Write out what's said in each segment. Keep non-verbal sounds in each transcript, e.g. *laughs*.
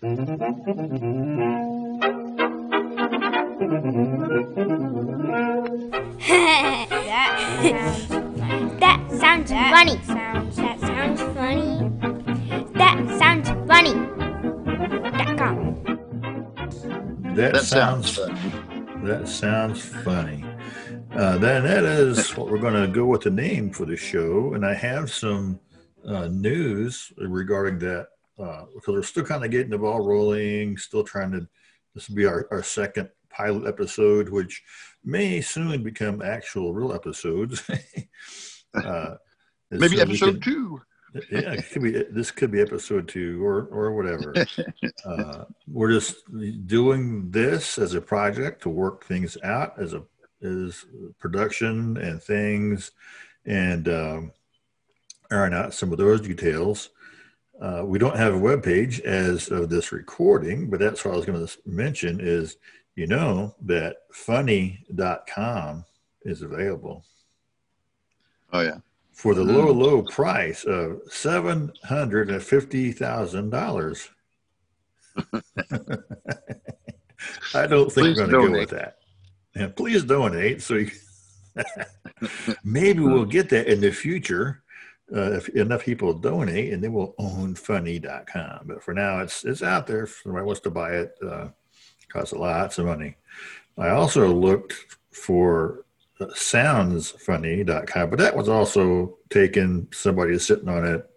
that sounds That sounds funny. Sounds, That sounds funny. That sounds funny. Dot com. That, That sounds, sounds that sounds funny. Uh, then that is what we're going to go with the name for the show, and I have some uh, news regarding that uh, because we're still kind of getting the ball rolling, still trying to. This will be our, our second pilot episode, which may soon become actual real episodes. *laughs* uh, Maybe so episode can- two. yeah, it could be. This could be episode two or or whatever. *laughs* uh, we're just doing this as a project to work things out as a as production and things, and um, iron out some of those details. Uh, we don't have a web page as of this recording, but that's what I was going to mention. Is you know that funny.com is available Oh yeah. for the low, low price of seven hundred and fifty thousand dollars. *laughs* I don't think Please we're going to go with that. And please donate. So you, *laughs* *laughs* maybe we'll get that in the future uh, if enough people donate, and then we'll own funny.com. But for now, it's it's out there. If somebody wants to buy it, uh, costs lots of money. I also looked for uh, soundsfunny.com, but that was also taken. Somebody is sitting on it,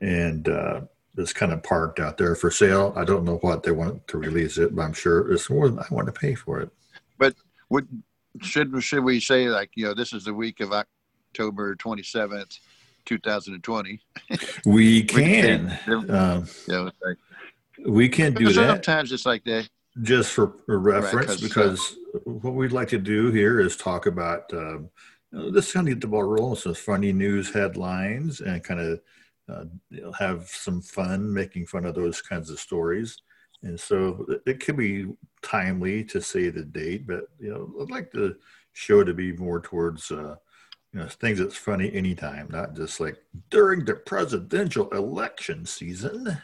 and uh, it's kind of parked out there for sale. I don't know what they want to release it, but I'm sure it's more than I want to pay for it. But would should should we say like you know this is the week of October twenty seventh, two thousand and twenty? We can, um, Yeah. Like, we can do that. sometimes it's like that. just for reference 'cause, uh, because what we'd like to do here is talk about um, this kind of get the ball rolling some funny news headlines and kind of uh, have some fun making fun of those kinds of stories and so it- it could be timely to say the date but you know i'd like the show to be more towards uh, you know things that's funny anytime not just like during the presidential election season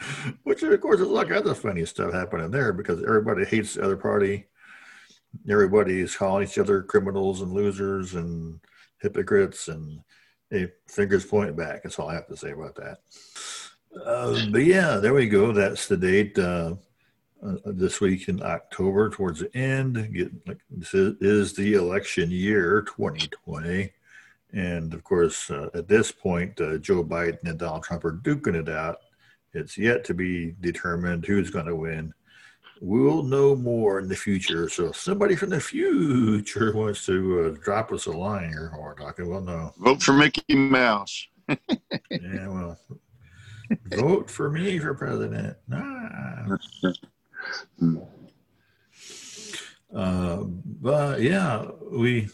*laughs* which of course kinds of other funny stuff happening there because everybody hates the other party. Everybody's calling each other criminals and losers and hypocrites and hey, fingers pointing back. That's all I have to say about that. Uh, but yeah, there we go. That's the date uh, uh, this week in October, towards the end. Get, like, this is, is the election year, 2020. And of course, uh, at this point, uh, Joe Biden and Donald Trump are duking it out. It's yet to be determined who's going to win. We'll know more in the future. So if somebody from the future *laughs* wants to uh, drop us a line here, or talking, well, no. Vote for Mickey Mouse. *laughs* Yeah, well, vote for me for president. Ah. *laughs* Uh, but yeah, we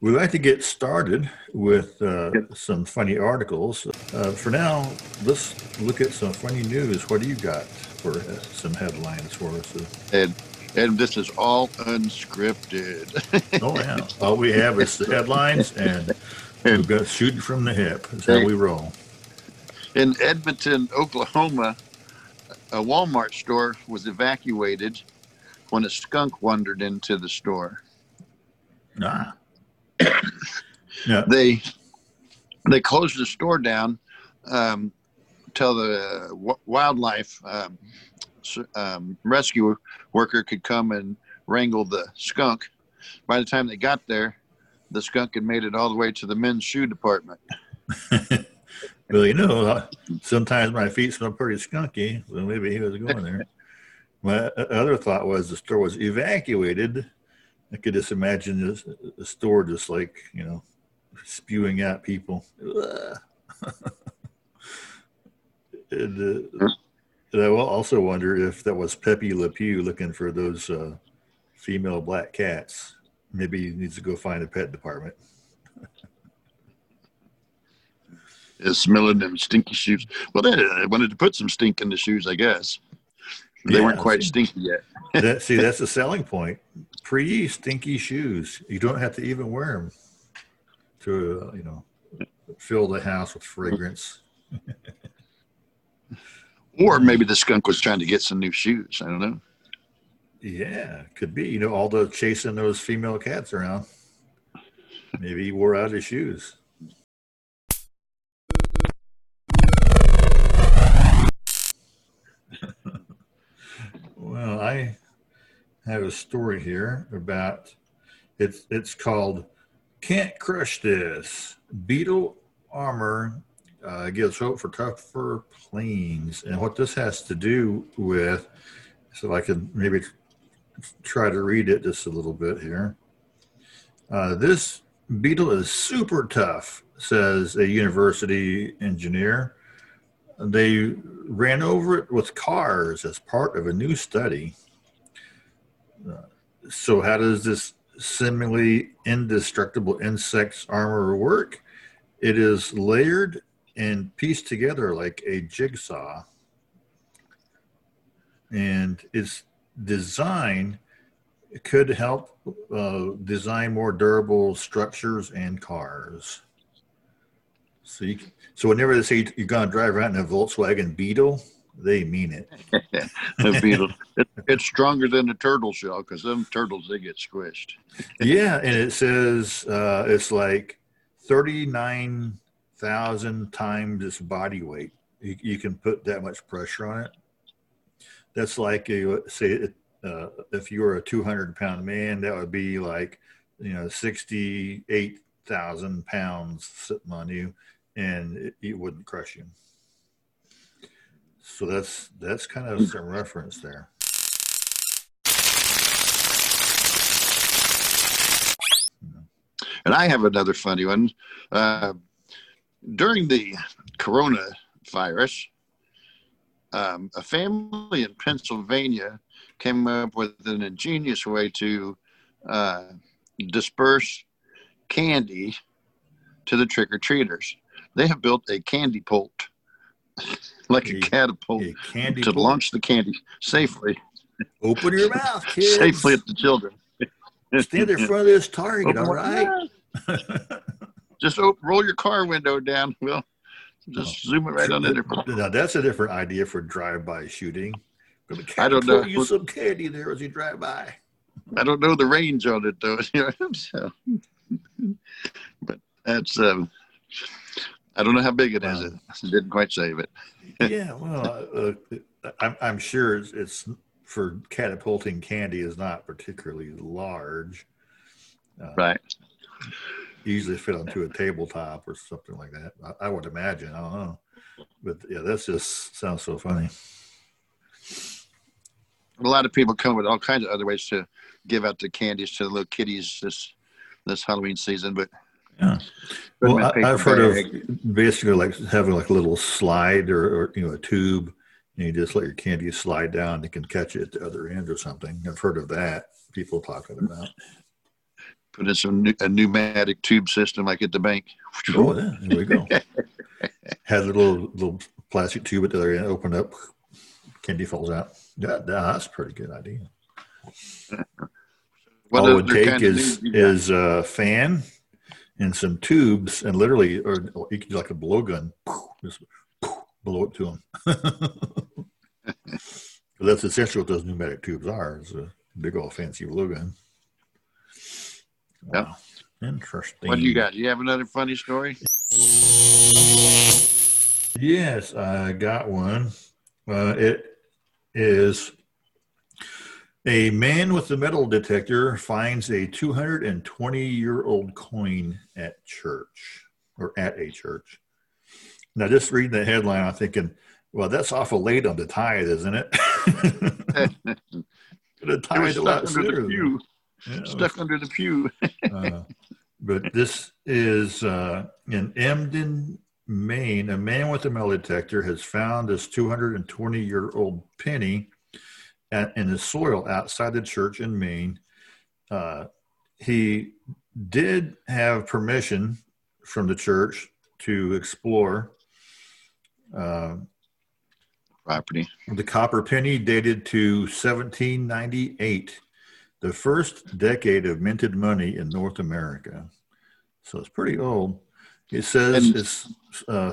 we like to get started with uh, some funny articles. Uh, for now, let's look at some funny news. What do you got for uh, some headlines for us? And and this is all unscripted. Oh yeah, all we have is the headlines, and we've got shooting from the hip. That's how we roll. In Edmonton, Oklahoma, a Walmart store was evacuated when a skunk wandered into the store. Ah. *coughs* yeah. They they closed the store down um, till the w- wildlife um, um, rescue worker could come and wrangle the skunk. By the time they got there, the skunk had made it all the way to the men's shoe department. *laughs* Well, you know, uh, sometimes my feet smell pretty skunky, so maybe he was going there. My other thought was the store was evacuated. I could just imagine this, the store just like, you know, spewing out people. *laughs* And, uh, and I will also wonder if that was Pepe Le Pew looking for those uh, female black cats. Maybe he needs to go find a pet department. *laughs* Is smelling them stinky shoes. Well, they uh, wanted to put some stink in the shoes, I guess. They Yeah, weren't quite see. stinky yet. *laughs* that, see, *laughs* that's a selling point. Pre stinky shoes. You don't have to even wear them to, uh, you know, fill the house with fragrance. *laughs* Or maybe the skunk was trying to get some new shoes. I don't know. Yeah, could be. You know, all the chasing those female cats around. Maybe he wore out his shoes. Well, I have a story here about it's it's called "Can't Crush This." Beetle armor uh, gives hope for tougher planes, and what this has to do with, so I can maybe try to read it just a little bit here. Uh, this beetle is super tough, says a university engineer. They ran over it with cars as part of a new study. Uh, so, how does this seemingly indestructible insect's armor work? It is layered and pieced together like a jigsaw. And its design could help uh, design more durable structures and cars. So, you, so whenever they say you're going to drive around in a Volkswagen Beetle, they mean it. *laughs* the beetle. It, it's stronger than the turtle shell because them turtles they get squished. *laughs* yeah, and it says uh, it's like thirty nine thousand times its body weight. You, you, can put that much pressure on it. That's like a say uh, if you were a two hundred pound man, that would be like you know sixty eight thousand pounds sitting on you, and it, it wouldn't crush you. So that's that's kind of some reference there. And I have another funny one. Uh, during the coronavirus, um, a family in Pennsylvania came up with an ingenious way to uh, disperse candy to the trick or treaters. They have built a candy pult *laughs* like a, a catapult a candy to launch the candy safely. Open your *laughs* mouth, kids. safely at the children. Stand in front of this target, all right? *laughs* just open, roll your car window down. Well, just oh, zoom it right on there. Now that's a different idea for drive-by shooting. I don't know. Use some candy there as you drive by. I don't know the range on it though. so, *laughs* but that's um, I don't know how big it is. It didn't quite save it. *laughs* yeah, well, uh, I'm, I'm sure it's, it's, for catapulting candy is not particularly large. Uh, right. Usually fit onto a tabletop or something like that. I, I would imagine. I don't know, but yeah, that just sounds so funny. A lot of people come with all kinds of other ways to give out the candies to the little kiddies this this Halloween season, but yeah. Well, I, have heard of basically like having like a little slide or, or, you know a tube, and you just let your candy slide down. It can catch it at the other end or something. I've heard of that. People talking about. Put in some a pneumatic tube system like at the bank. Oh, yeah, there we go. *laughs* Had a little little plastic tube at the other end, open up, candy falls out. Yeah, that's a pretty good idea. *laughs* What All it would take is is a fan and some tubes and literally, or you can do like a blowgun, just blow it to them. *laughs* that's essentially what those pneumatic tubes are. It's a big old fancy blowgun. Wow. Interesting. What do you got? Do you have another funny story? Yes, I got one. Uh, it is a man with a metal detector finds a 220 year old coin at church or at a church. Now, just reading the headline, I'm thinking, well, that's awful late on the tithe, isn't it? *laughs* Have tied a lot sooner. The yeah, stuck under the pew. *laughs* uh, but this is uh, in Embden, Maine. A man with a metal detector has found this 220 year old penny at, in the soil outside the church in Maine. Uh, he did have permission from the church to explore uh, property. The copper penny dated to 1798, the first decade of minted money in North America. So it's pretty old. It says and, it's uh,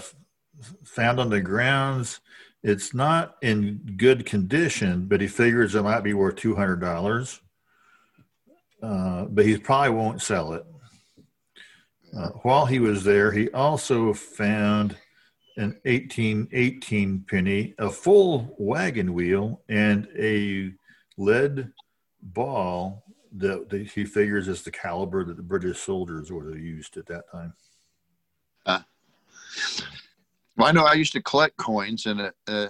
found on the grounds It's not in good condition, but he figures it might be worth two hundred dollars. Uh, but he probably won't sell it. Uh, while he was there, he also found an 1818 penny, a full wagon wheel, and a lead ball that, that he figures is the caliber that the British soldiers would have used at that time. Well, I know I used to collect coins, and a, a,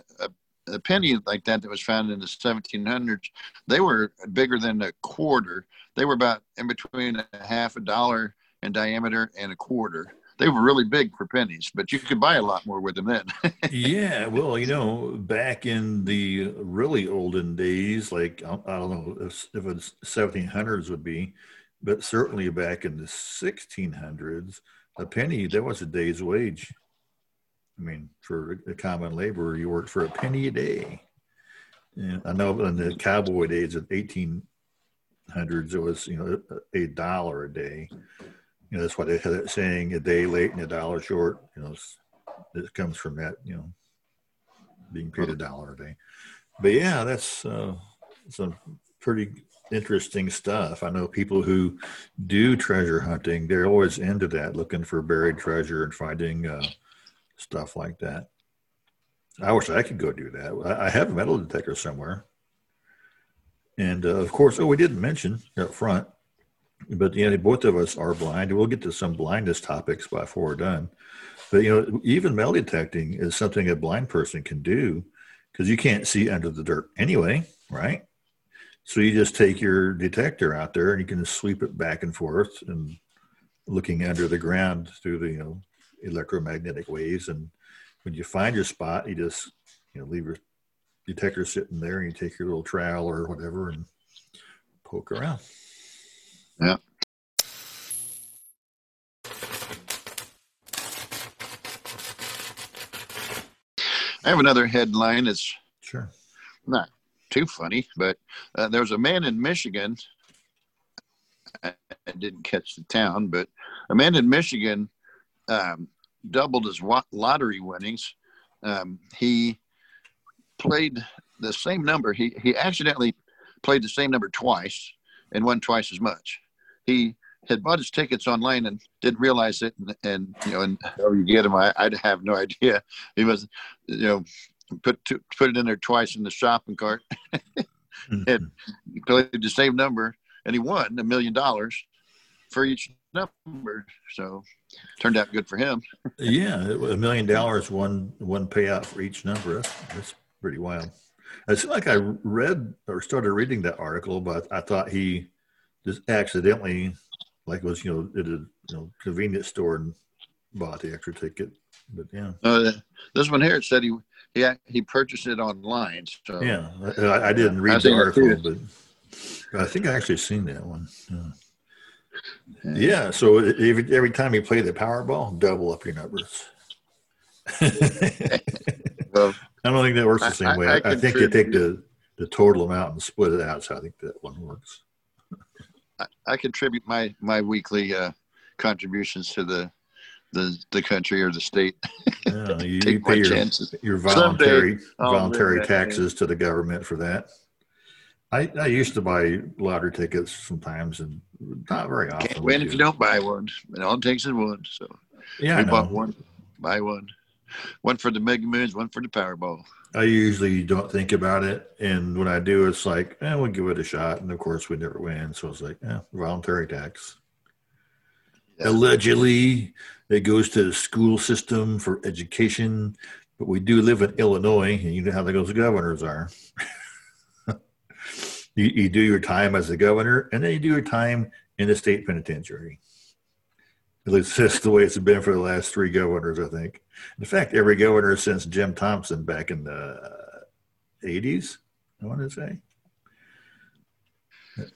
a penny like that that was found in the 1700s, they were bigger than a quarter. They were about in between a half a dollar in diameter and a quarter. They were really big for pennies, but you could buy a lot more with them then. *laughs* yeah, well, you know, back in the really olden days, like I don't know if, if it's 1700s would be, but certainly back in the 1600s, a penny that was a day's wage. I mean, for a common laborer, you worked for a penny a day. And I know in the cowboy days of 1800s, it was you know a dollar a day. You know that's why they had that saying: "A day late and a dollar short." You know, it comes from that. You know, being paid a dollar a day. But yeah, that's uh, some pretty interesting stuff. I know people who do treasure hunting; they're always into that, looking for buried treasure and finding. Uh, stuff like that. I wish I could go do that. I, have a metal detector somewhere. And uh, of course, oh, we didn't mention up front, but yeah, both of us are blind. We'll get to some blindness topics before we're done. But you know, even metal detecting is something a blind person can do because you can't see under the dirt anyway, right? So you just take your detector out there and you can sweep it back and forth and looking under the ground through the you know electromagnetic waves. And when you find your spot, you just you know leave your detector sitting there, and you take your little trowel or whatever and poke around. Yeah. I have another headline. It's Sure. not too funny, but uh, there was a man in Michigan. I, I didn't catch the town, but a man in Michigan um, doubled his wa- lottery winnings. Um, he played the same number. He he accidentally played the same number twice and won twice as much. He had bought his tickets online and didn't realize it, and, and you know, and how you get them, I, I'd have no idea. *laughs* He was, you know, put to, put it in there twice in the shopping cart. *laughs* Mhm. He played the same number, and he won a million dollars for each number. So turned out good for him. yeah, a million dollars one one payout for each number. That's, that's pretty wild. It seemed like I read or started reading that article, but I thought he just accidentally, like was you know at a you know convenience store and bought the extra ticket. But yeah, Uh, this one here said he he he purchased it online. So yeah, I, I didn't read I the article, but, but I think I actually seen that one. Yeah. Yeah. So every every time you play the Powerball, double up your numbers. *laughs* I don't think that works the same I- way. I I, I think you take the, the total amount and split it out. So I think that one works. I, contribute my my weekly uh, contributions to the the the country or the state. Yeah, you, *laughs* you pay your, chances. your voluntary voluntary taxes to the government for that. I, I used to buy lottery tickets sometimes, and not very often. Can't win if you don't buy one. It all it takes is one. So Yeah, we I bought one, buy one. One for the Mega Millions, one for the Powerball. I usually don't think about it, and when I do, it's like, eh, we'll give it a shot. And of course, we never win, so it's like, eh, voluntary tax. Yeah. Allegedly, it goes to the school system for education, but we do live in Illinois, and you know how those governors are. *laughs* you, you do your time as a governor, and then you do your time in the state penitentiary. At least that's the way it's been for the last three governors, I think. In fact, every governor since Jim Thompson back in the 80s, I want to say.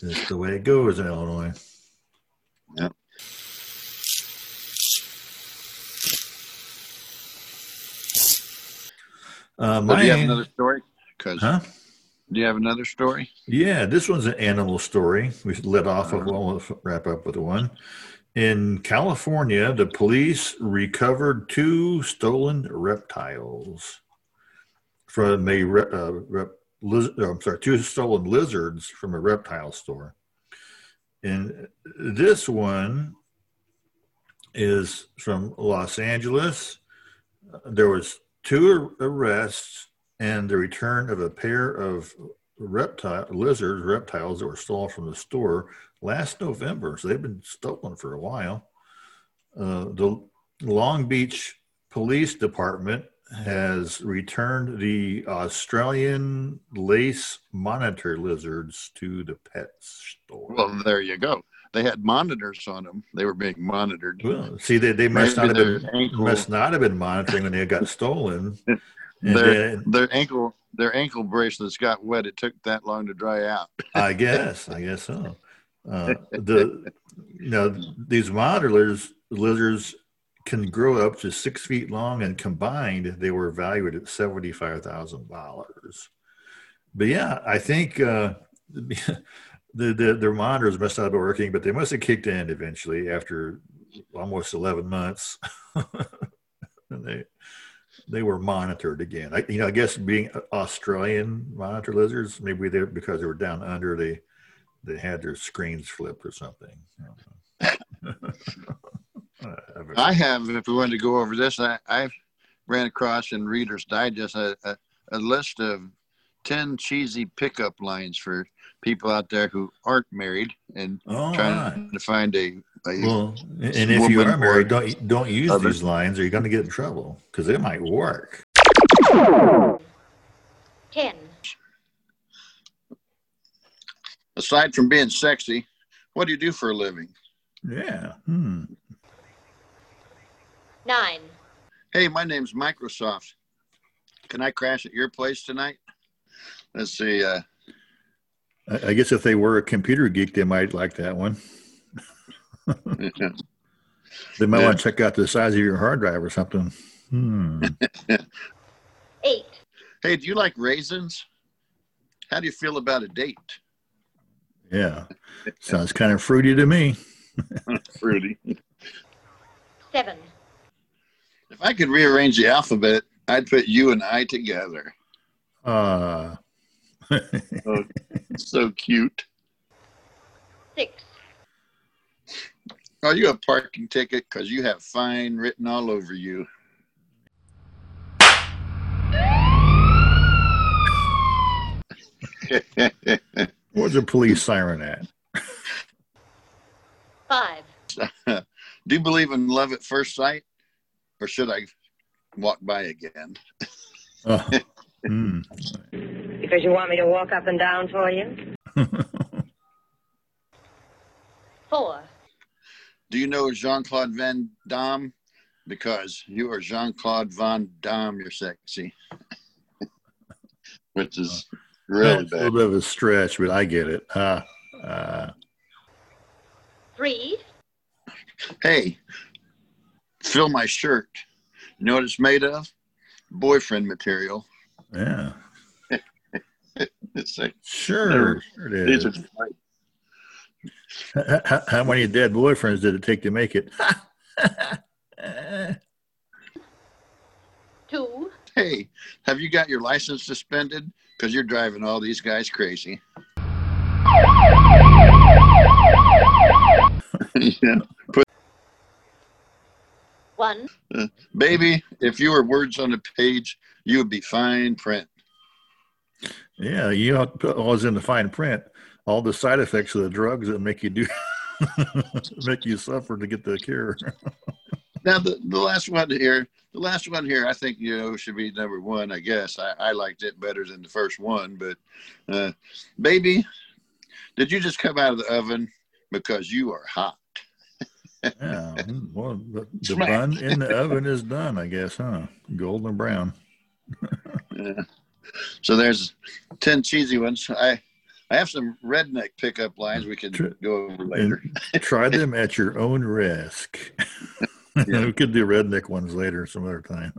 That's the way it goes in Illinois. Yep. Uh, So do you have another story? Because huh? Do you have another story? Yeah, this one's an animal story. We let off of one. We'll wrap up with one. In California, the police recovered two stolen reptiles. from a re- uh, rep, liz- oh, I'm sorry, two stolen lizards from a reptile store. And this one is from Los Angeles. There was two arrests and the return of a pair of reptile lizards, reptiles that were stolen from the store last November. So they've been stolen for a while. Uh, the Long Beach Police Department has returned the Australian lace monitor lizards to the pet store. Well, there you go. They had monitors on them. They were being monitored. Well, see, they, they must Maybe not have been ankle- must not have been monitoring when they got stolen. *laughs* And Their then, their ankle their ankle bracelets got wet. It took that long to dry out. I guess, I guess so. Uh, the you know these monitors lizards can grow up to six feet long, and combined they were valued at seventy five thousand dollars. But yeah, I think uh, *laughs* the, the their monitors must not be working, but they must have kicked in eventually after almost eleven months. *laughs* and they they were monitored again. I, you know, I guess being Australian monitor lizards, maybe they because they were down under, they they had their screens flipped or something. *laughs* I have, if we wanted to go over this, I, I ran across in Reader's Digest a, a, a list of 10 cheesy pickup lines for people out there who aren't married and All trying right. to find a, a Well, and if you are married, don't don't use other. these lines, or you're going to get in trouble because they might work. 10, aside from being sexy, what do you do for a living? Yeah. Hmm. 9, Hey, my name's Microsoft. Can I crash at your place tonight? Let's see. Uh, I, I guess if they were a computer geek, they might like that one. *laughs* They might Yeah. want to check out the size of your hard drive or something. Hmm. *laughs* 8, hey, do you like raisins? How do you feel about a date? Yeah. Sounds kind of fruity to me. *laughs* Fruity. 7, If I could rearrange the alphabet, I'd put you and I together. Uh, *laughs* So cute. 6, Oh, you have a parking ticket because you have fine written all over you. *laughs* where's the police siren at? 5, *laughs* Do you believe in love at first sight? Or should I walk by again? Oh. Hmm. Because you want me to walk up and down for you? *laughs* 4, Do you know Jean Claude Van Damme? Because you are Jean Claude Van Damme, you're sexy. *laughs* Which is really That's a little bit of a stretch, but I get it. Uh, uh, 3, Hey, fill my shirt. You know what it's made of? Boyfriend material. yeah, It's like, sure. Sure it these are H- h- How many dead boyfriends did it take to make it? *laughs* 2, hey, have you got your license suspended? Because you're driving all these guys crazy. *laughs* yeah. 1, uh, Baby, if you were words on a page, you would be fine print. Yeah, you have to put all in the fine print. All the side effects of the drugs that make you do, *laughs* make you suffer to get the cure. *laughs* Now, the, the last one here, the last one here, I think, you know, should be number one, I guess. I, I liked it better than the first one, but uh, baby, did you just come out of the oven because you are hot? Yeah, well, the, *laughs* the bun in the oven is done, I guess, huh? Golden brown. Yeah. So there's 10 cheesy ones. I, I have some redneck pickup lines we can Sure. go over later. Try them *laughs* at your own risk. *laughs* Yeah. we could do redneck ones later some other time.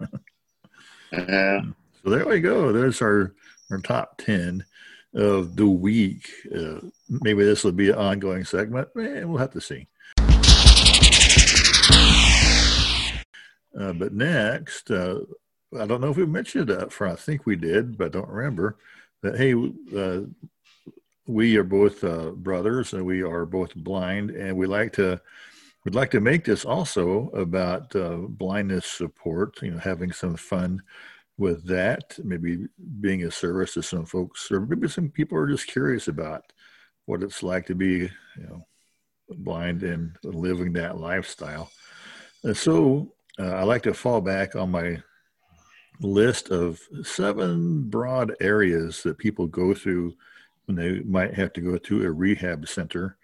Yeah. So there we go. There's our, our top 10 of the week. Uh, maybe this will be an ongoing segment. Eh, we'll have to see. Uh, but next, uh, I don't know if we mentioned up front. I think we did, but I don't remember that. Hey, uh, we are both uh, brothers, and we are both blind, and we like to we'd like to make this also about uh, blindness support. You know, having some fun with that, maybe being a service to some folks, or maybe some people are just curious about what it's like to be, you know, blind and living that lifestyle. And so uh, I like to fall back on my list of seven broad areas that people go through when they might have to go to a rehab center.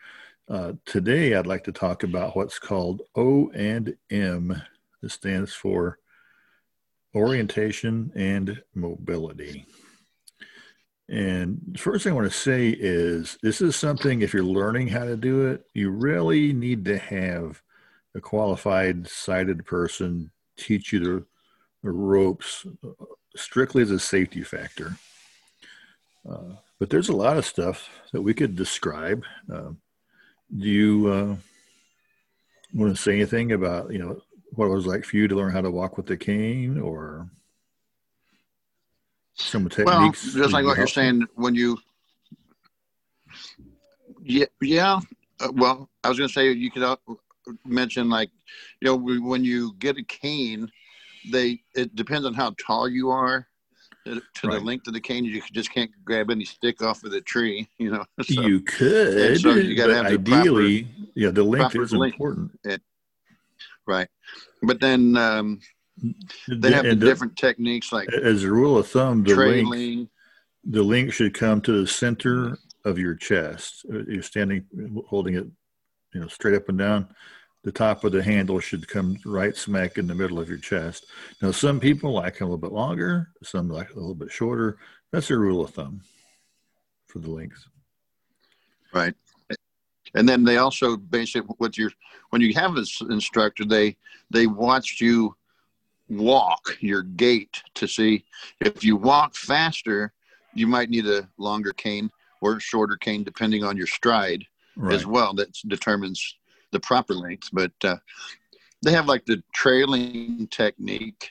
Uh, today, I'd like to talk about what's called O and M. It stands for orientation and mobility. And first thing I want to say is this is something, if you're learning how to do it, you really need to have a qualified sighted person teach you the, the ropes strictly as a safety factor. Uh, but there's a lot of stuff that we could describe. Uh, do you uh, want to say anything about, you know, what it was like for you to learn how to walk with the cane or some techniques. Well, just like what you're saying, when you, yeah, yeah. Uh, well, I was going to say you could uh, mention like, you know, when you get a cane, they it depends on how tall you are to right. the length of the cane. You just can't grab any stick off of the tree. *laughs* You know, so, you could. So you got to have ideally, proper, yeah, the length is length. important. Right, but then. um they have and different the, techniques like as a rule of thumb the trailing. link the link should come to the center of your chest uh, you're standing holding it you know straight up and down the top of the handle should come right smack in the middle of your chest now some people like a little bit longer some like a little bit shorter that's a rule of thumb for the length right and then they also basically what you're when you have an instructor they they watch you walk your gait to see if you walk faster, you might need a longer cane or a shorter cane, depending on your stride right. as well. That determines the proper length. But uh, they have like the trailing technique,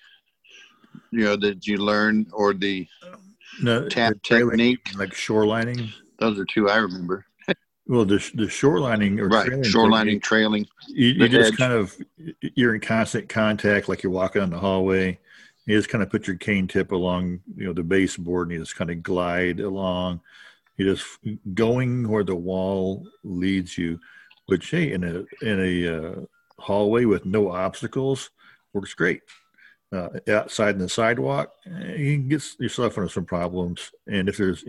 you know, that you learn, or the no, tap the trailing, technique, like shorelining. Those are two I remember. Well, the the shorelining or right, trailing shorelining, trailing. You, you just edge. kind of you're in constant contact, like you're walking on the hallway. You just kind of put your cane tip along, you know, the baseboard, and you just kind of glide along. You just going where the wall leads you. Which, hey, in a in a uh, hallway with no obstacles, works great. Uh, outside in the sidewalk, eh, you can get yourself into some problems. And if there's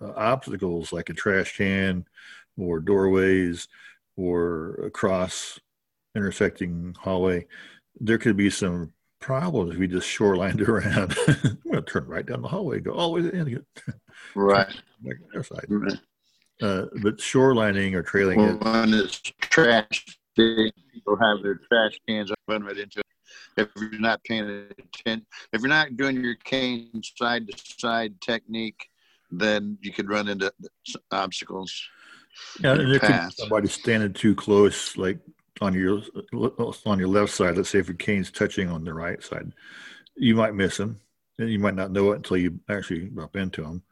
uh, obstacles like a trash can or doorways or across intersecting hallway, there could be some problems if we just shorelined *laughs* around. *laughs* I'm going to turn right down the hallway, go all the way to the end. Right. *laughs* Back on their side. Right. Uh, but shorelining or trailing well, it. When it's trash, people have their trash cans run right into it. If you're not paying attention, if you're not doing your cane side to side technique, then you could run into obstacles. Yeah, and there could somebody standing too close, like on your on your left side. Let's say if your cane's touching on the right side, you might miss him, and you might not know it until you actually bump into him.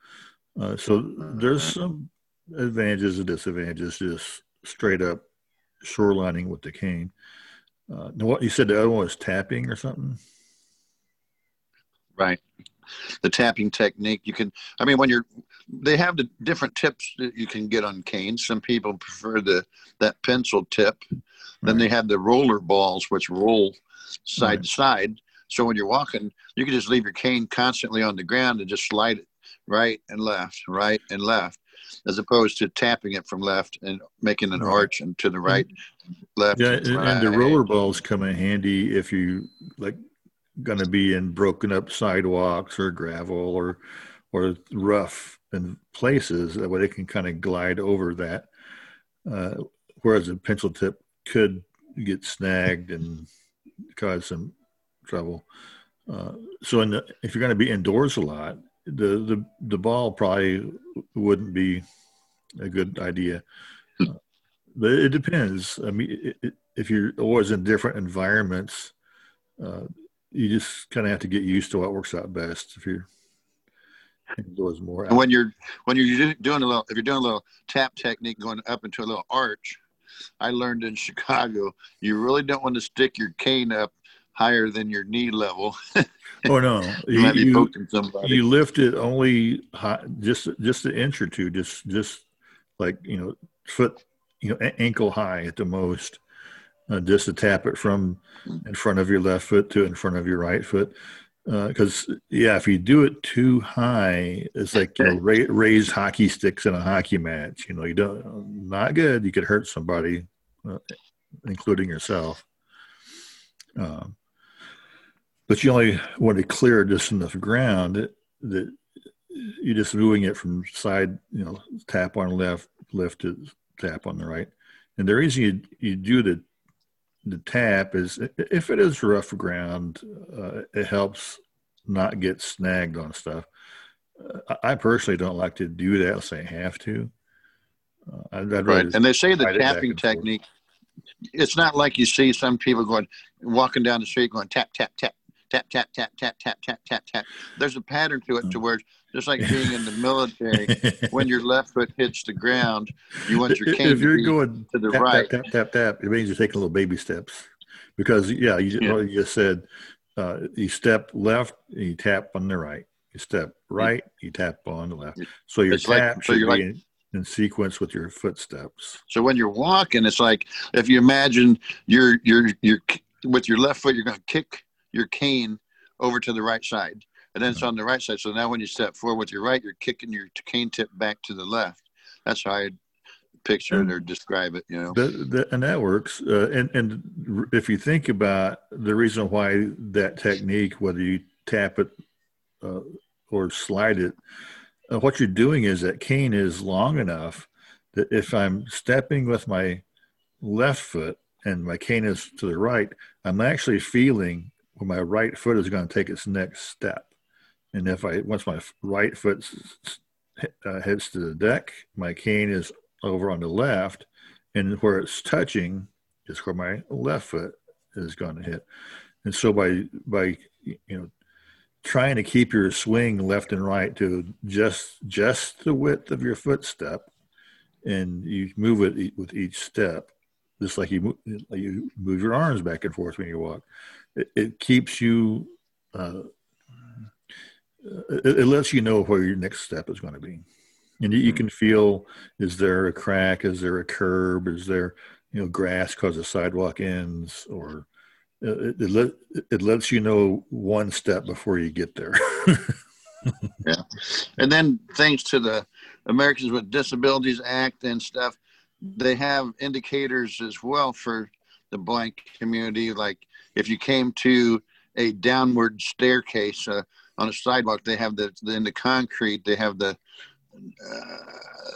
Uh, so there's some advantages and disadvantages just straight up shorelining with the cane. Uh, what you said the other one was tapping or something. Right the tapping technique. You can, I mean, when you're, they have the different tips that you can get on canes. Some people prefer the that pencil tip. Right. Then they have the roller balls, which roll side right. to side. So when you're walking, you can just leave your cane constantly on the ground and just slide it right and left, right and left, as opposed to tapping it from left and making an arch and to the right, left. Yeah, and, and the roller balls come in handy if you like going to be in broken up sidewalks or gravel or or rough in places that way they can kind of glide over that. Uh, whereas a pencil tip could get snagged and cause some trouble. Uh, so the, if you're going to be indoors a lot the, the the ball probably wouldn't be a good idea uh, but it depends i mean it, it, if you're always in different environments uh, you just kind of have to get used to what works out best if you're indoors more. And when you're when you're doing a little, if you're doing a little tap technique going up into a little arch, I learned in *laughs* Chicago, you really don't want to stick your cane up higher than your knee level. oh no, *laughs* you, might be poking somebody. You lift it only high, just just an inch or two, just just like you know foot, you know ankle high at the most. Uh, just to tap it from in front of your left foot to in front of your right foot because uh, yeah, if you do it too high, it's like you know ra- raised hockey sticks in a hockey match. You know, you don't not good. You could hurt somebody, uh, including yourself. Um, but you only want to clear just enough ground that, that you're just moving it from side, you know, tap on left, left to tap on the right. And the reason you you do the the tap is if it is rough ground, uh, it helps not get snagged on stuff. Uh, I personally don't like to do that unless I have to. Uh, I'd, I'd right, and they say the tapping technique. Forth. It's not like you see some people going walking down the street going tap tap tap tap tap tap tap tap tap tap tap. There's a pattern to it to where just like being in the military, *laughs* when your left foot hits the ground, you want your cane if you're to going to the tap, right. Tap, tap tap tap. It means you're taking little baby steps, because yeah, you, yeah. you just said uh, you step left, you tap on the right. You step right, you tap on the left. So your it's tap like, so should be like, in, in, sequence with your footsteps. So when you're walking, it's like if you imagine you're you're you're with your left foot, you're going to kick your cane over to the right side, and then it's on the right side. So now when you step forward with your right, you're kicking your cane tip back to the left. That's how I picture it or describe it. You know, that, that, and that works. Uh, and and if you think about the reason why that technique, whether you tap it uh, or slide it, uh, what you're doing is that cane is long enough that if I'm stepping with my left foot and my cane is to the right, I'm actually feeling when my right foot is going to take its next step. And if I once my right foot uh, hits to the deck, my cane is over on the left, and where it's touching is where my left foot is going to hit. And so by by you know trying to keep your swing left and right to just just the width of your footstep, and you move it with each step, just like you you move your arms back and forth when you walk. It, it keeps you. Uh, it, it lets you know where your next step is going to be. And you, you, can feel is there a crack? Is there a curb? Is there you know grass because the sidewalk ends? Or uh, it, it, let, it lets you know one step before you get there. *laughs* Yeah. And then thanks to the americans with disabilities act and stuff they have indicators as well for the blind community like if you came to a downward staircase uh, on a sidewalk they have the in the concrete they have the uh,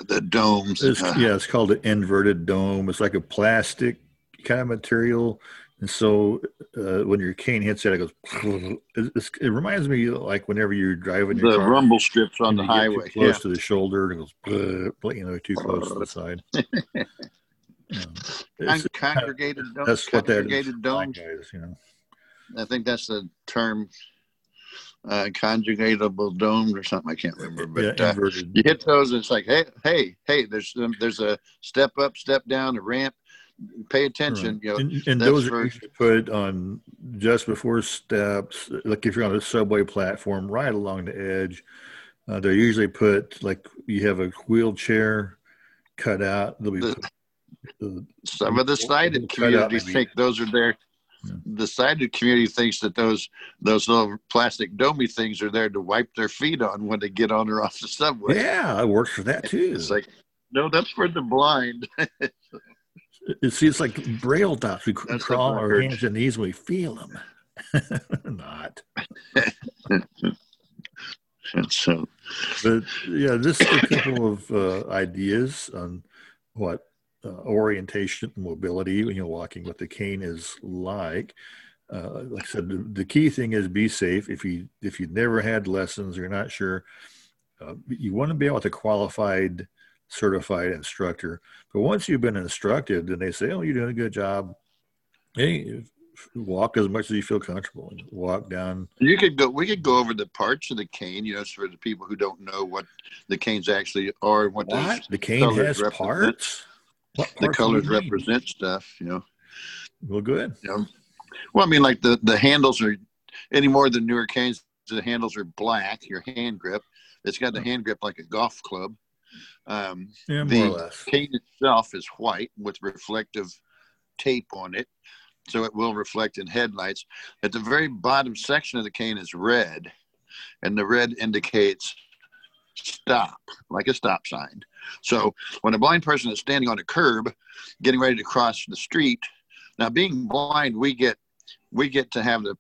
the domes. It's, uh, yeah, it's called an inverted dome. It's like a plastic kind of material. And so uh, when your cane hits it, it goes. *laughs* it reminds me like whenever you're driving the car, rumble strips on the highway, close yeah. to the shoulder, and it goes. *laughs* You know, too close to the *laughs* side. Um, congregated dome. That's what that is. Dome. Guys, you know. I think that's the term uh, conjugatable domed or something. I can't remember, but yeah, uh, you hit those, and it's like, hey, hey, hey, there's um, there's a step up, step down, a ramp. Pay attention, right. you know. And, and those for, are put on just before steps. Like if you're on a subway platform, right along the edge. Uh, they're usually put like you have a wheelchair cut out. They'll be the, put, some of the sighted communities think those are there the sighted community thinks that those those little plastic domey things are there to wipe their feet on when they get on or off the subway. Yeah, I works for that too. It's like, no, that's for the blind. *laughs* it seems like braille dots. We that's crawl our hands and knees, we feel them. *laughs* Not. *laughs* so, but yeah, this is a couple of uh, ideas on what uh, orientation mobility when you're walking with the cane is like uh, like i said the, the, key thing is be safe if you if you've never had lessons or you're not sure uh, you want to be with a qualified certified instructor but once you've been instructed and they say oh you're doing a good job hey walk as much as you feel comfortable. Walk down. You could go. We could go over the parts of the cane. You know, for the people who don't know what the canes actually are, and what, What? The cane has represent. parts. The colors represent stuff. You know. Well, good. You know. Well, I mean, like the the handles are any more than newer canes. The handles are black. Your hand grip. It's got the hand grip like a golf club. Um, Yeah, the cane itself is white with reflective tape on it, so it will reflect in headlights. At the very bottom section of the cane is red, and the red indicates stop, like a stop sign. So when a blind person is standing on a curb, getting ready to cross the street, now being blind, we get we get to have the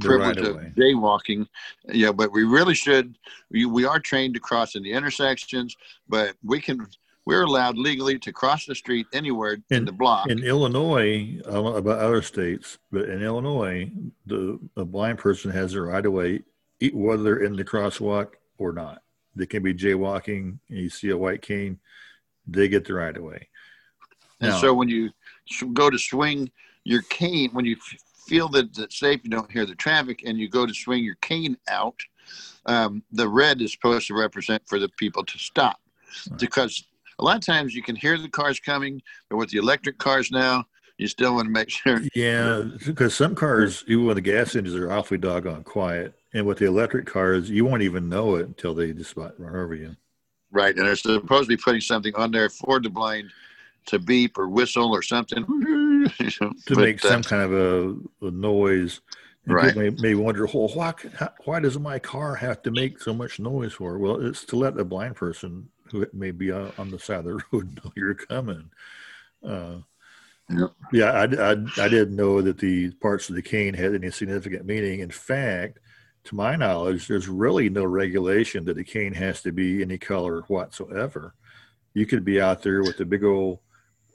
privilege right of jaywalking. Yeah, but we really should. We, we are trained to cross in the intersections, but we can. We're allowed legally to cross the street anywhere in In- the block. In Illinois, I don't know about other states, but in Illinois, the a blind person has the right of way, whether they're in the crosswalk or not. They can be jaywalking, and you see a white cane, they get the right of way. and Now- so when you go to swing your cane, when you f- feel that it's safe, you don't hear the traffic, and you go to swing your cane out, um, the red is supposed to represent for the people to stop, Right. because a lot of times you can hear the cars coming, but with the electric cars now, you still want to make sure Yeah, because some cars, even with the gas engines, are awfully doggone quiet, and with the electric cars, you won't even know it until they just about run over you. Right, and they're supposed to be putting something on there for the blind to beep or whistle or something you *laughs* know, to make uh, some kind of a, a noise. And Right. people may, may wonder, well, why, how- why does my car have to make so much noise for? Well, it's to let a blind person who may be on, on the side of the *laughs* road know you're coming. Uh, Yep. Yeah, I, I, I didn't know that the parts of the cane had any significant meaning. In fact, to my knowledge, there's really no regulation that the cane has to be any color whatsoever. You could be out there with a big old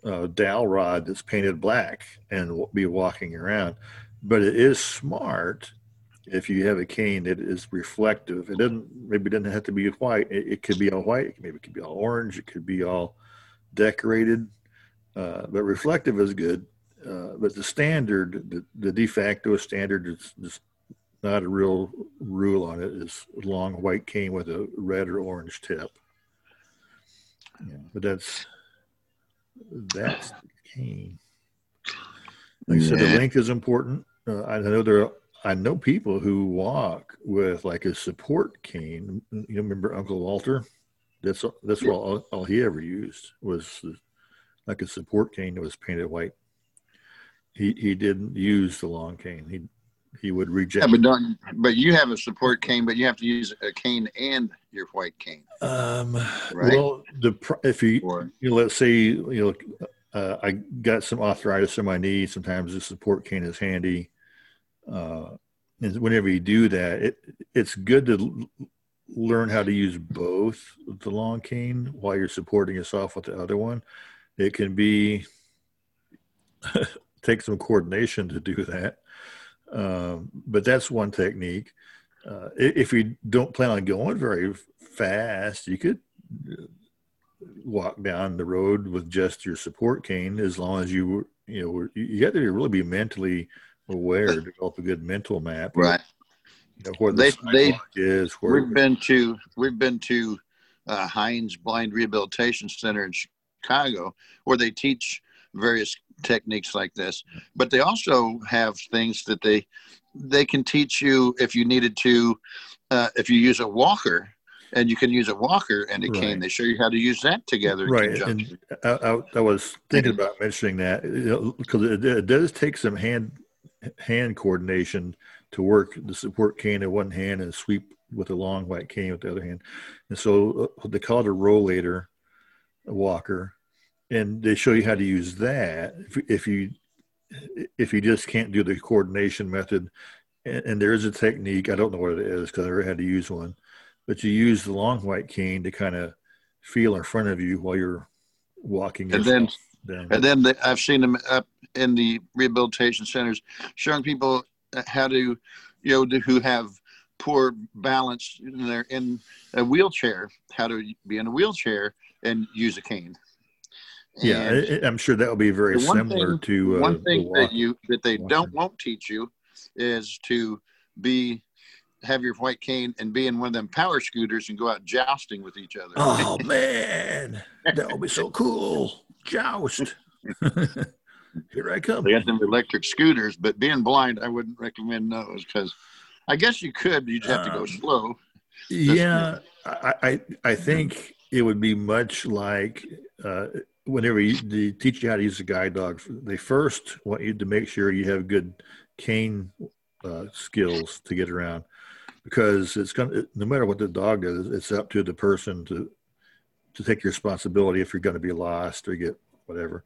uh, dowel rod that's painted black and be walking around. But it is smart if you have a cane that is reflective. It doesn't maybe it doesn't have to be white. It, it could be all white. Maybe it could be all orange. It could be all decorated. Uh, but reflective is good. Uh, but the standard, the, the de facto standard, is just not a real rule on it. Is long white cane with a red or orange tip. Yeah, but that's that's the cane. Like I said, the length is important. Uh, I know there. Are, I know people who walk with like a support cane. You remember Uncle Walter? That's that's all, all he ever used was like a support cane that was painted white. He he didn't use the long cane. He he would Yeah, reject. but don't. But you have a support cane, but you have to use a cane and your white cane. um, Right. well, the if you Or you know, let's say you know uh, I got some arthritis in my knee. Sometimes the support cane is handy. Uh, and whenever you do that, it it's good to l- learn how to use both the long cane while you're supporting yourself with the other one. It can be *laughs* take some coordination to do that, um, but that's one technique. Uh, if you don't plan on going very fast, you could uh, walk down the road with just your support cane as long as you were- you know were- you have to really be mentally aware develop a good mental map right. you know, where the They- they- is where We've been to we've been to uh, Hines Blind Rehabilitation Center in Chicago, where they teach various techniques like this. But they also have things that they they can teach you if you needed to, uh, if you use a walker, and you can use a walker and a cane. They show you how to use that together. right and I, I, I was thinking about mentioning that because it, it does take some hand hand coordination to work the support cane in one hand and sweep with a long white cane with the other hand and so uh, they call it a rollator a walker and they show you how to use that if, if you if you just can't do the coordination method and, and there is a technique i don't know what it is because i never had to use one but you use the long white cane to kind of feel in front of you while you're walking And then- down. And then the, I've seen them up in the rehabilitation centers showing people uh, how to, you know, who have poor balance in their in a wheelchair, how to be in a wheelchair and use a cane. Yeah, And I'm sure that will be very similar thing- to uh, one thing that you that they don't won't teach you is to be have your white cane and be in one of them power scooters and go out jousting with each other. Oh *laughs* man, that would be so cool! Joust. *laughs* Here I come. They got them electric scooters, but being blind, I wouldn't recommend those because I guess you could, but you just have to go Um, slow. Yeah, I, I I think it would be much like uh, whenever you, they teach you how to use a guide dog. They first want you to make sure you have good cane uh, skills to get around, because it's gonna no matter what the dog does, it's up to the person to to take responsibility if you're going to be lost or get whatever.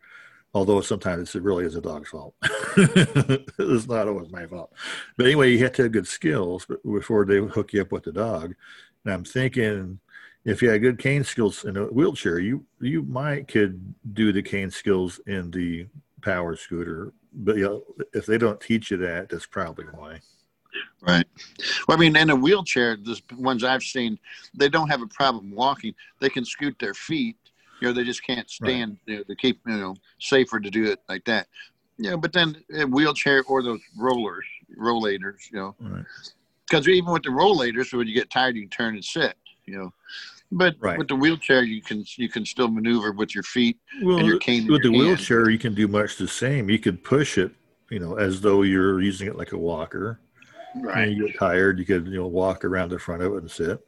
Although sometimes it really is a dog's fault. *laughs* it's not always my fault. But anyway, you have to have good skills before they hook you up with the dog. And I'm thinking if you had good cane skills in a wheelchair, you you might could do the cane skills in the power scooter. But you know, if they don't teach you that, that's probably why. Right. Well, I mean, in a wheelchair, the ones I've seen, they don't have a problem walking. They can scoot their feet. You know, they just can't stand. You know, to keep you know safer to do it like that. You know, but then a wheelchair or those rollers, rollators. You know, Right. because even with the rollators, when you get tired, you can turn and sit. You know, but Right. with the wheelchair, you can you can still maneuver with your feet Well, and your cane. in with the hand. wheelchair, you can do much the same. You could push it, you know, as though you're using it like a walker. right? And you get tired, you could you know walk around the front of it and sit.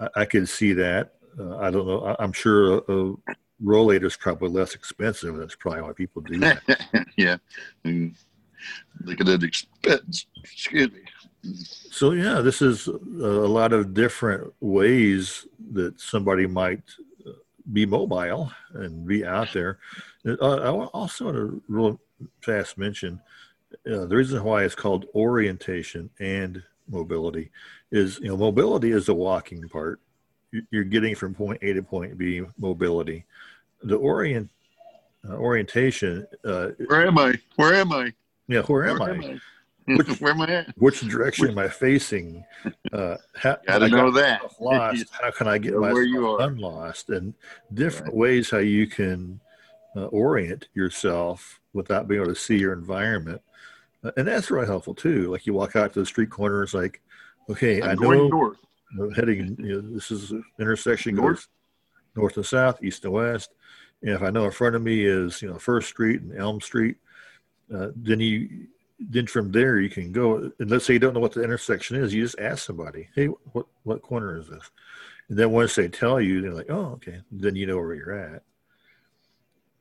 I, I could see that. Uh, I don't know. I, I'm sure a, a rollator is probably less expensive. That's probably why people do that. *laughs* yeah. Mm. Look at that expense. Excuse me. So yeah, this is a lot of different ways that somebody might uh, be mobile and be out there. Uh, I also want to real fast mention uh, the reason why it's called orientation and mobility is you know mobility is the walking part. You- You're getting from point A to point B. Mobility. The orient uh, orientation. Uh, Where am I? Where am I? yeah, where am I? *laughs* Which- *laughs* Where am I at? which direction am I facing? Uh, how, *laughs* Gotta I know that. Lost. How can I get Know myself where you are. unlost? And different ways how you can uh, orient yourself without being able to see your environment, uh, and that's really helpful too. Like you walk out to the street corner, it's like, okay, i I'm know going north. I'm heading. You know, this is an intersection North. goes north and south, east and west. And if I know in front of me is you know First Street and Elm Street, uh, then you then from there you can go. And let's say you don't know what the intersection is, you just ask somebody, "Hey, what what corner is this?" And then once they tell you, they're like, "Oh, okay." Then you know where you're at.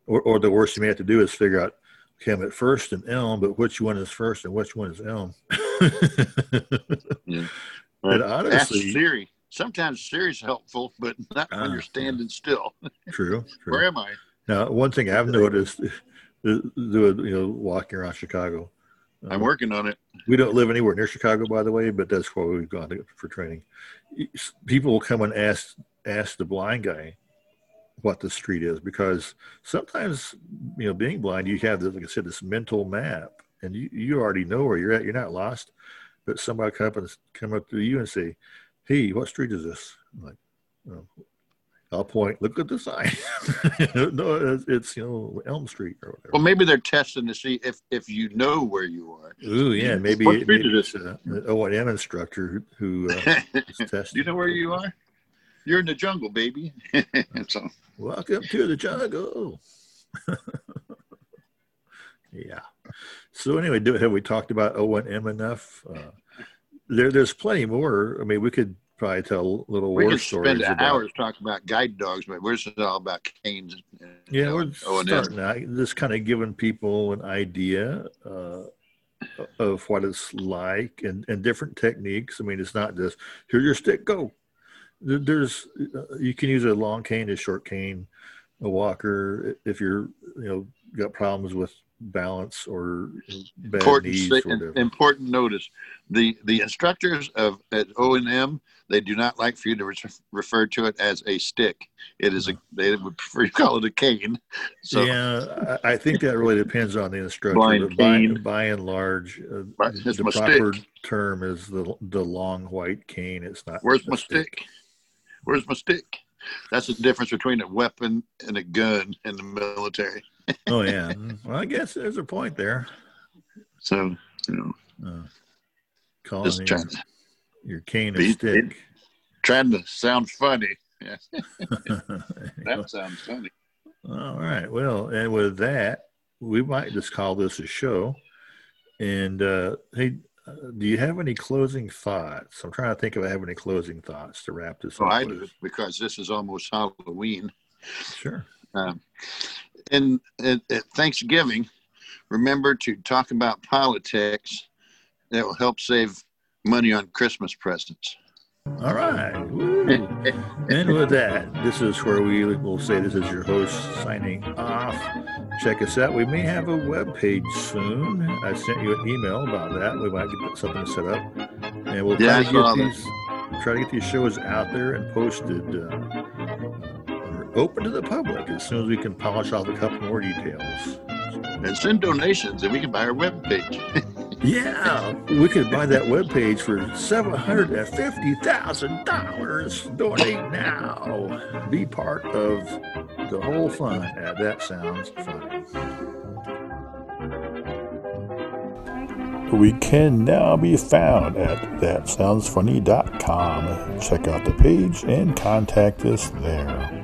Or, or the worst you may have to do is figure out, okay, I'm at First and Elm, but which one is First and which one is Elm? Yeah. *laughs* And Ask honestly, Siri. Sometimes Siri's helpful, but not when Ah, you're standing still. *laughs* true. true. Where am I? Now, one thing I've noticed, *laughs* doing you know walking around Chicago. I'm uh, working on it. We don't live anywhere near Chicago, by the way, but that's where we've gone to, for training. People will come and ask ask the blind guy what the street is because sometimes you know being blind, you have this, like I said, this mental map, and you, you already know where you're at. You're not lost, but somebody come up and come up to you and say, "Hey, what street is this?" I'm like, oh. I'll point. Look at the sign. *laughs* no, it's, it's you know Elm Street or whatever. Well, maybe they're testing to see if if you know where you are. Ooh, yeah, maybe, What maybe street is it's a- an O and M instructor who, who uh, *laughs* is Do testing. you know where you are? You're in the jungle, baby. *laughs* so Welcome to the jungle. yeah. So anyway, do, have we talked about O and M enough? Uh, there, there's plenty more. I mean, we could probably tell little we war could stories spend about. hours talking about guide dogs, but we're just all about canes. and, Yeah, you we're starting out. Just kind of giving people an idea uh, of what it's like and, and different techniques. I mean, it's not just here's your stick, go. There's uh, you can use a long cane, a short cane, a walker if you're you know got problems with balance or bad important knees or important notice the the instructors of at o&m they do not like for you to re- refer to it as a stick it is a *laughs* they would prefer you call it a cane so yeah, I, I think that really depends on the instructor. Blind but by, cane. by and large, uh, the proper stick. term is the the long white cane. It's not. where's my stick where's my stick that's the difference between a weapon and a gun in the military. Oh yeah. *laughs* Well, I guess there's a point there. So you know, Uh, calling just your, to your cane a Be- stick. trying to sound funny. *laughs* Yeah, There you go. that sounds funny. All right. Well, and with that, we might just call this a show. And uh, hey, uh, do you have any closing thoughts? I'm trying to think if I have any closing thoughts to wrap this Oh, up. I with. do because this is almost Halloween. Sure. Um, and at, at Thanksgiving, remember to talk about politics. That will help save money on Christmas presents. All right. Woo. And with that, this is where we will say this is your host signing off. Check us out. We may have a web page soon. I sent you an email about that. We might get something set up, and we'll Yeah, try to get these try to get these shows out there and posted. Uh, open to the public as soon as we can polish off a couple more details. And send donations, and we can buy our webpage. *laughs* Yeah, we could buy that webpage for seven hundred and fifty thousand dollars. Donate now. Be part of the whole fun. That sounds funny. We can now be found at thatsoundsfunny.com. Check out the page and contact us there.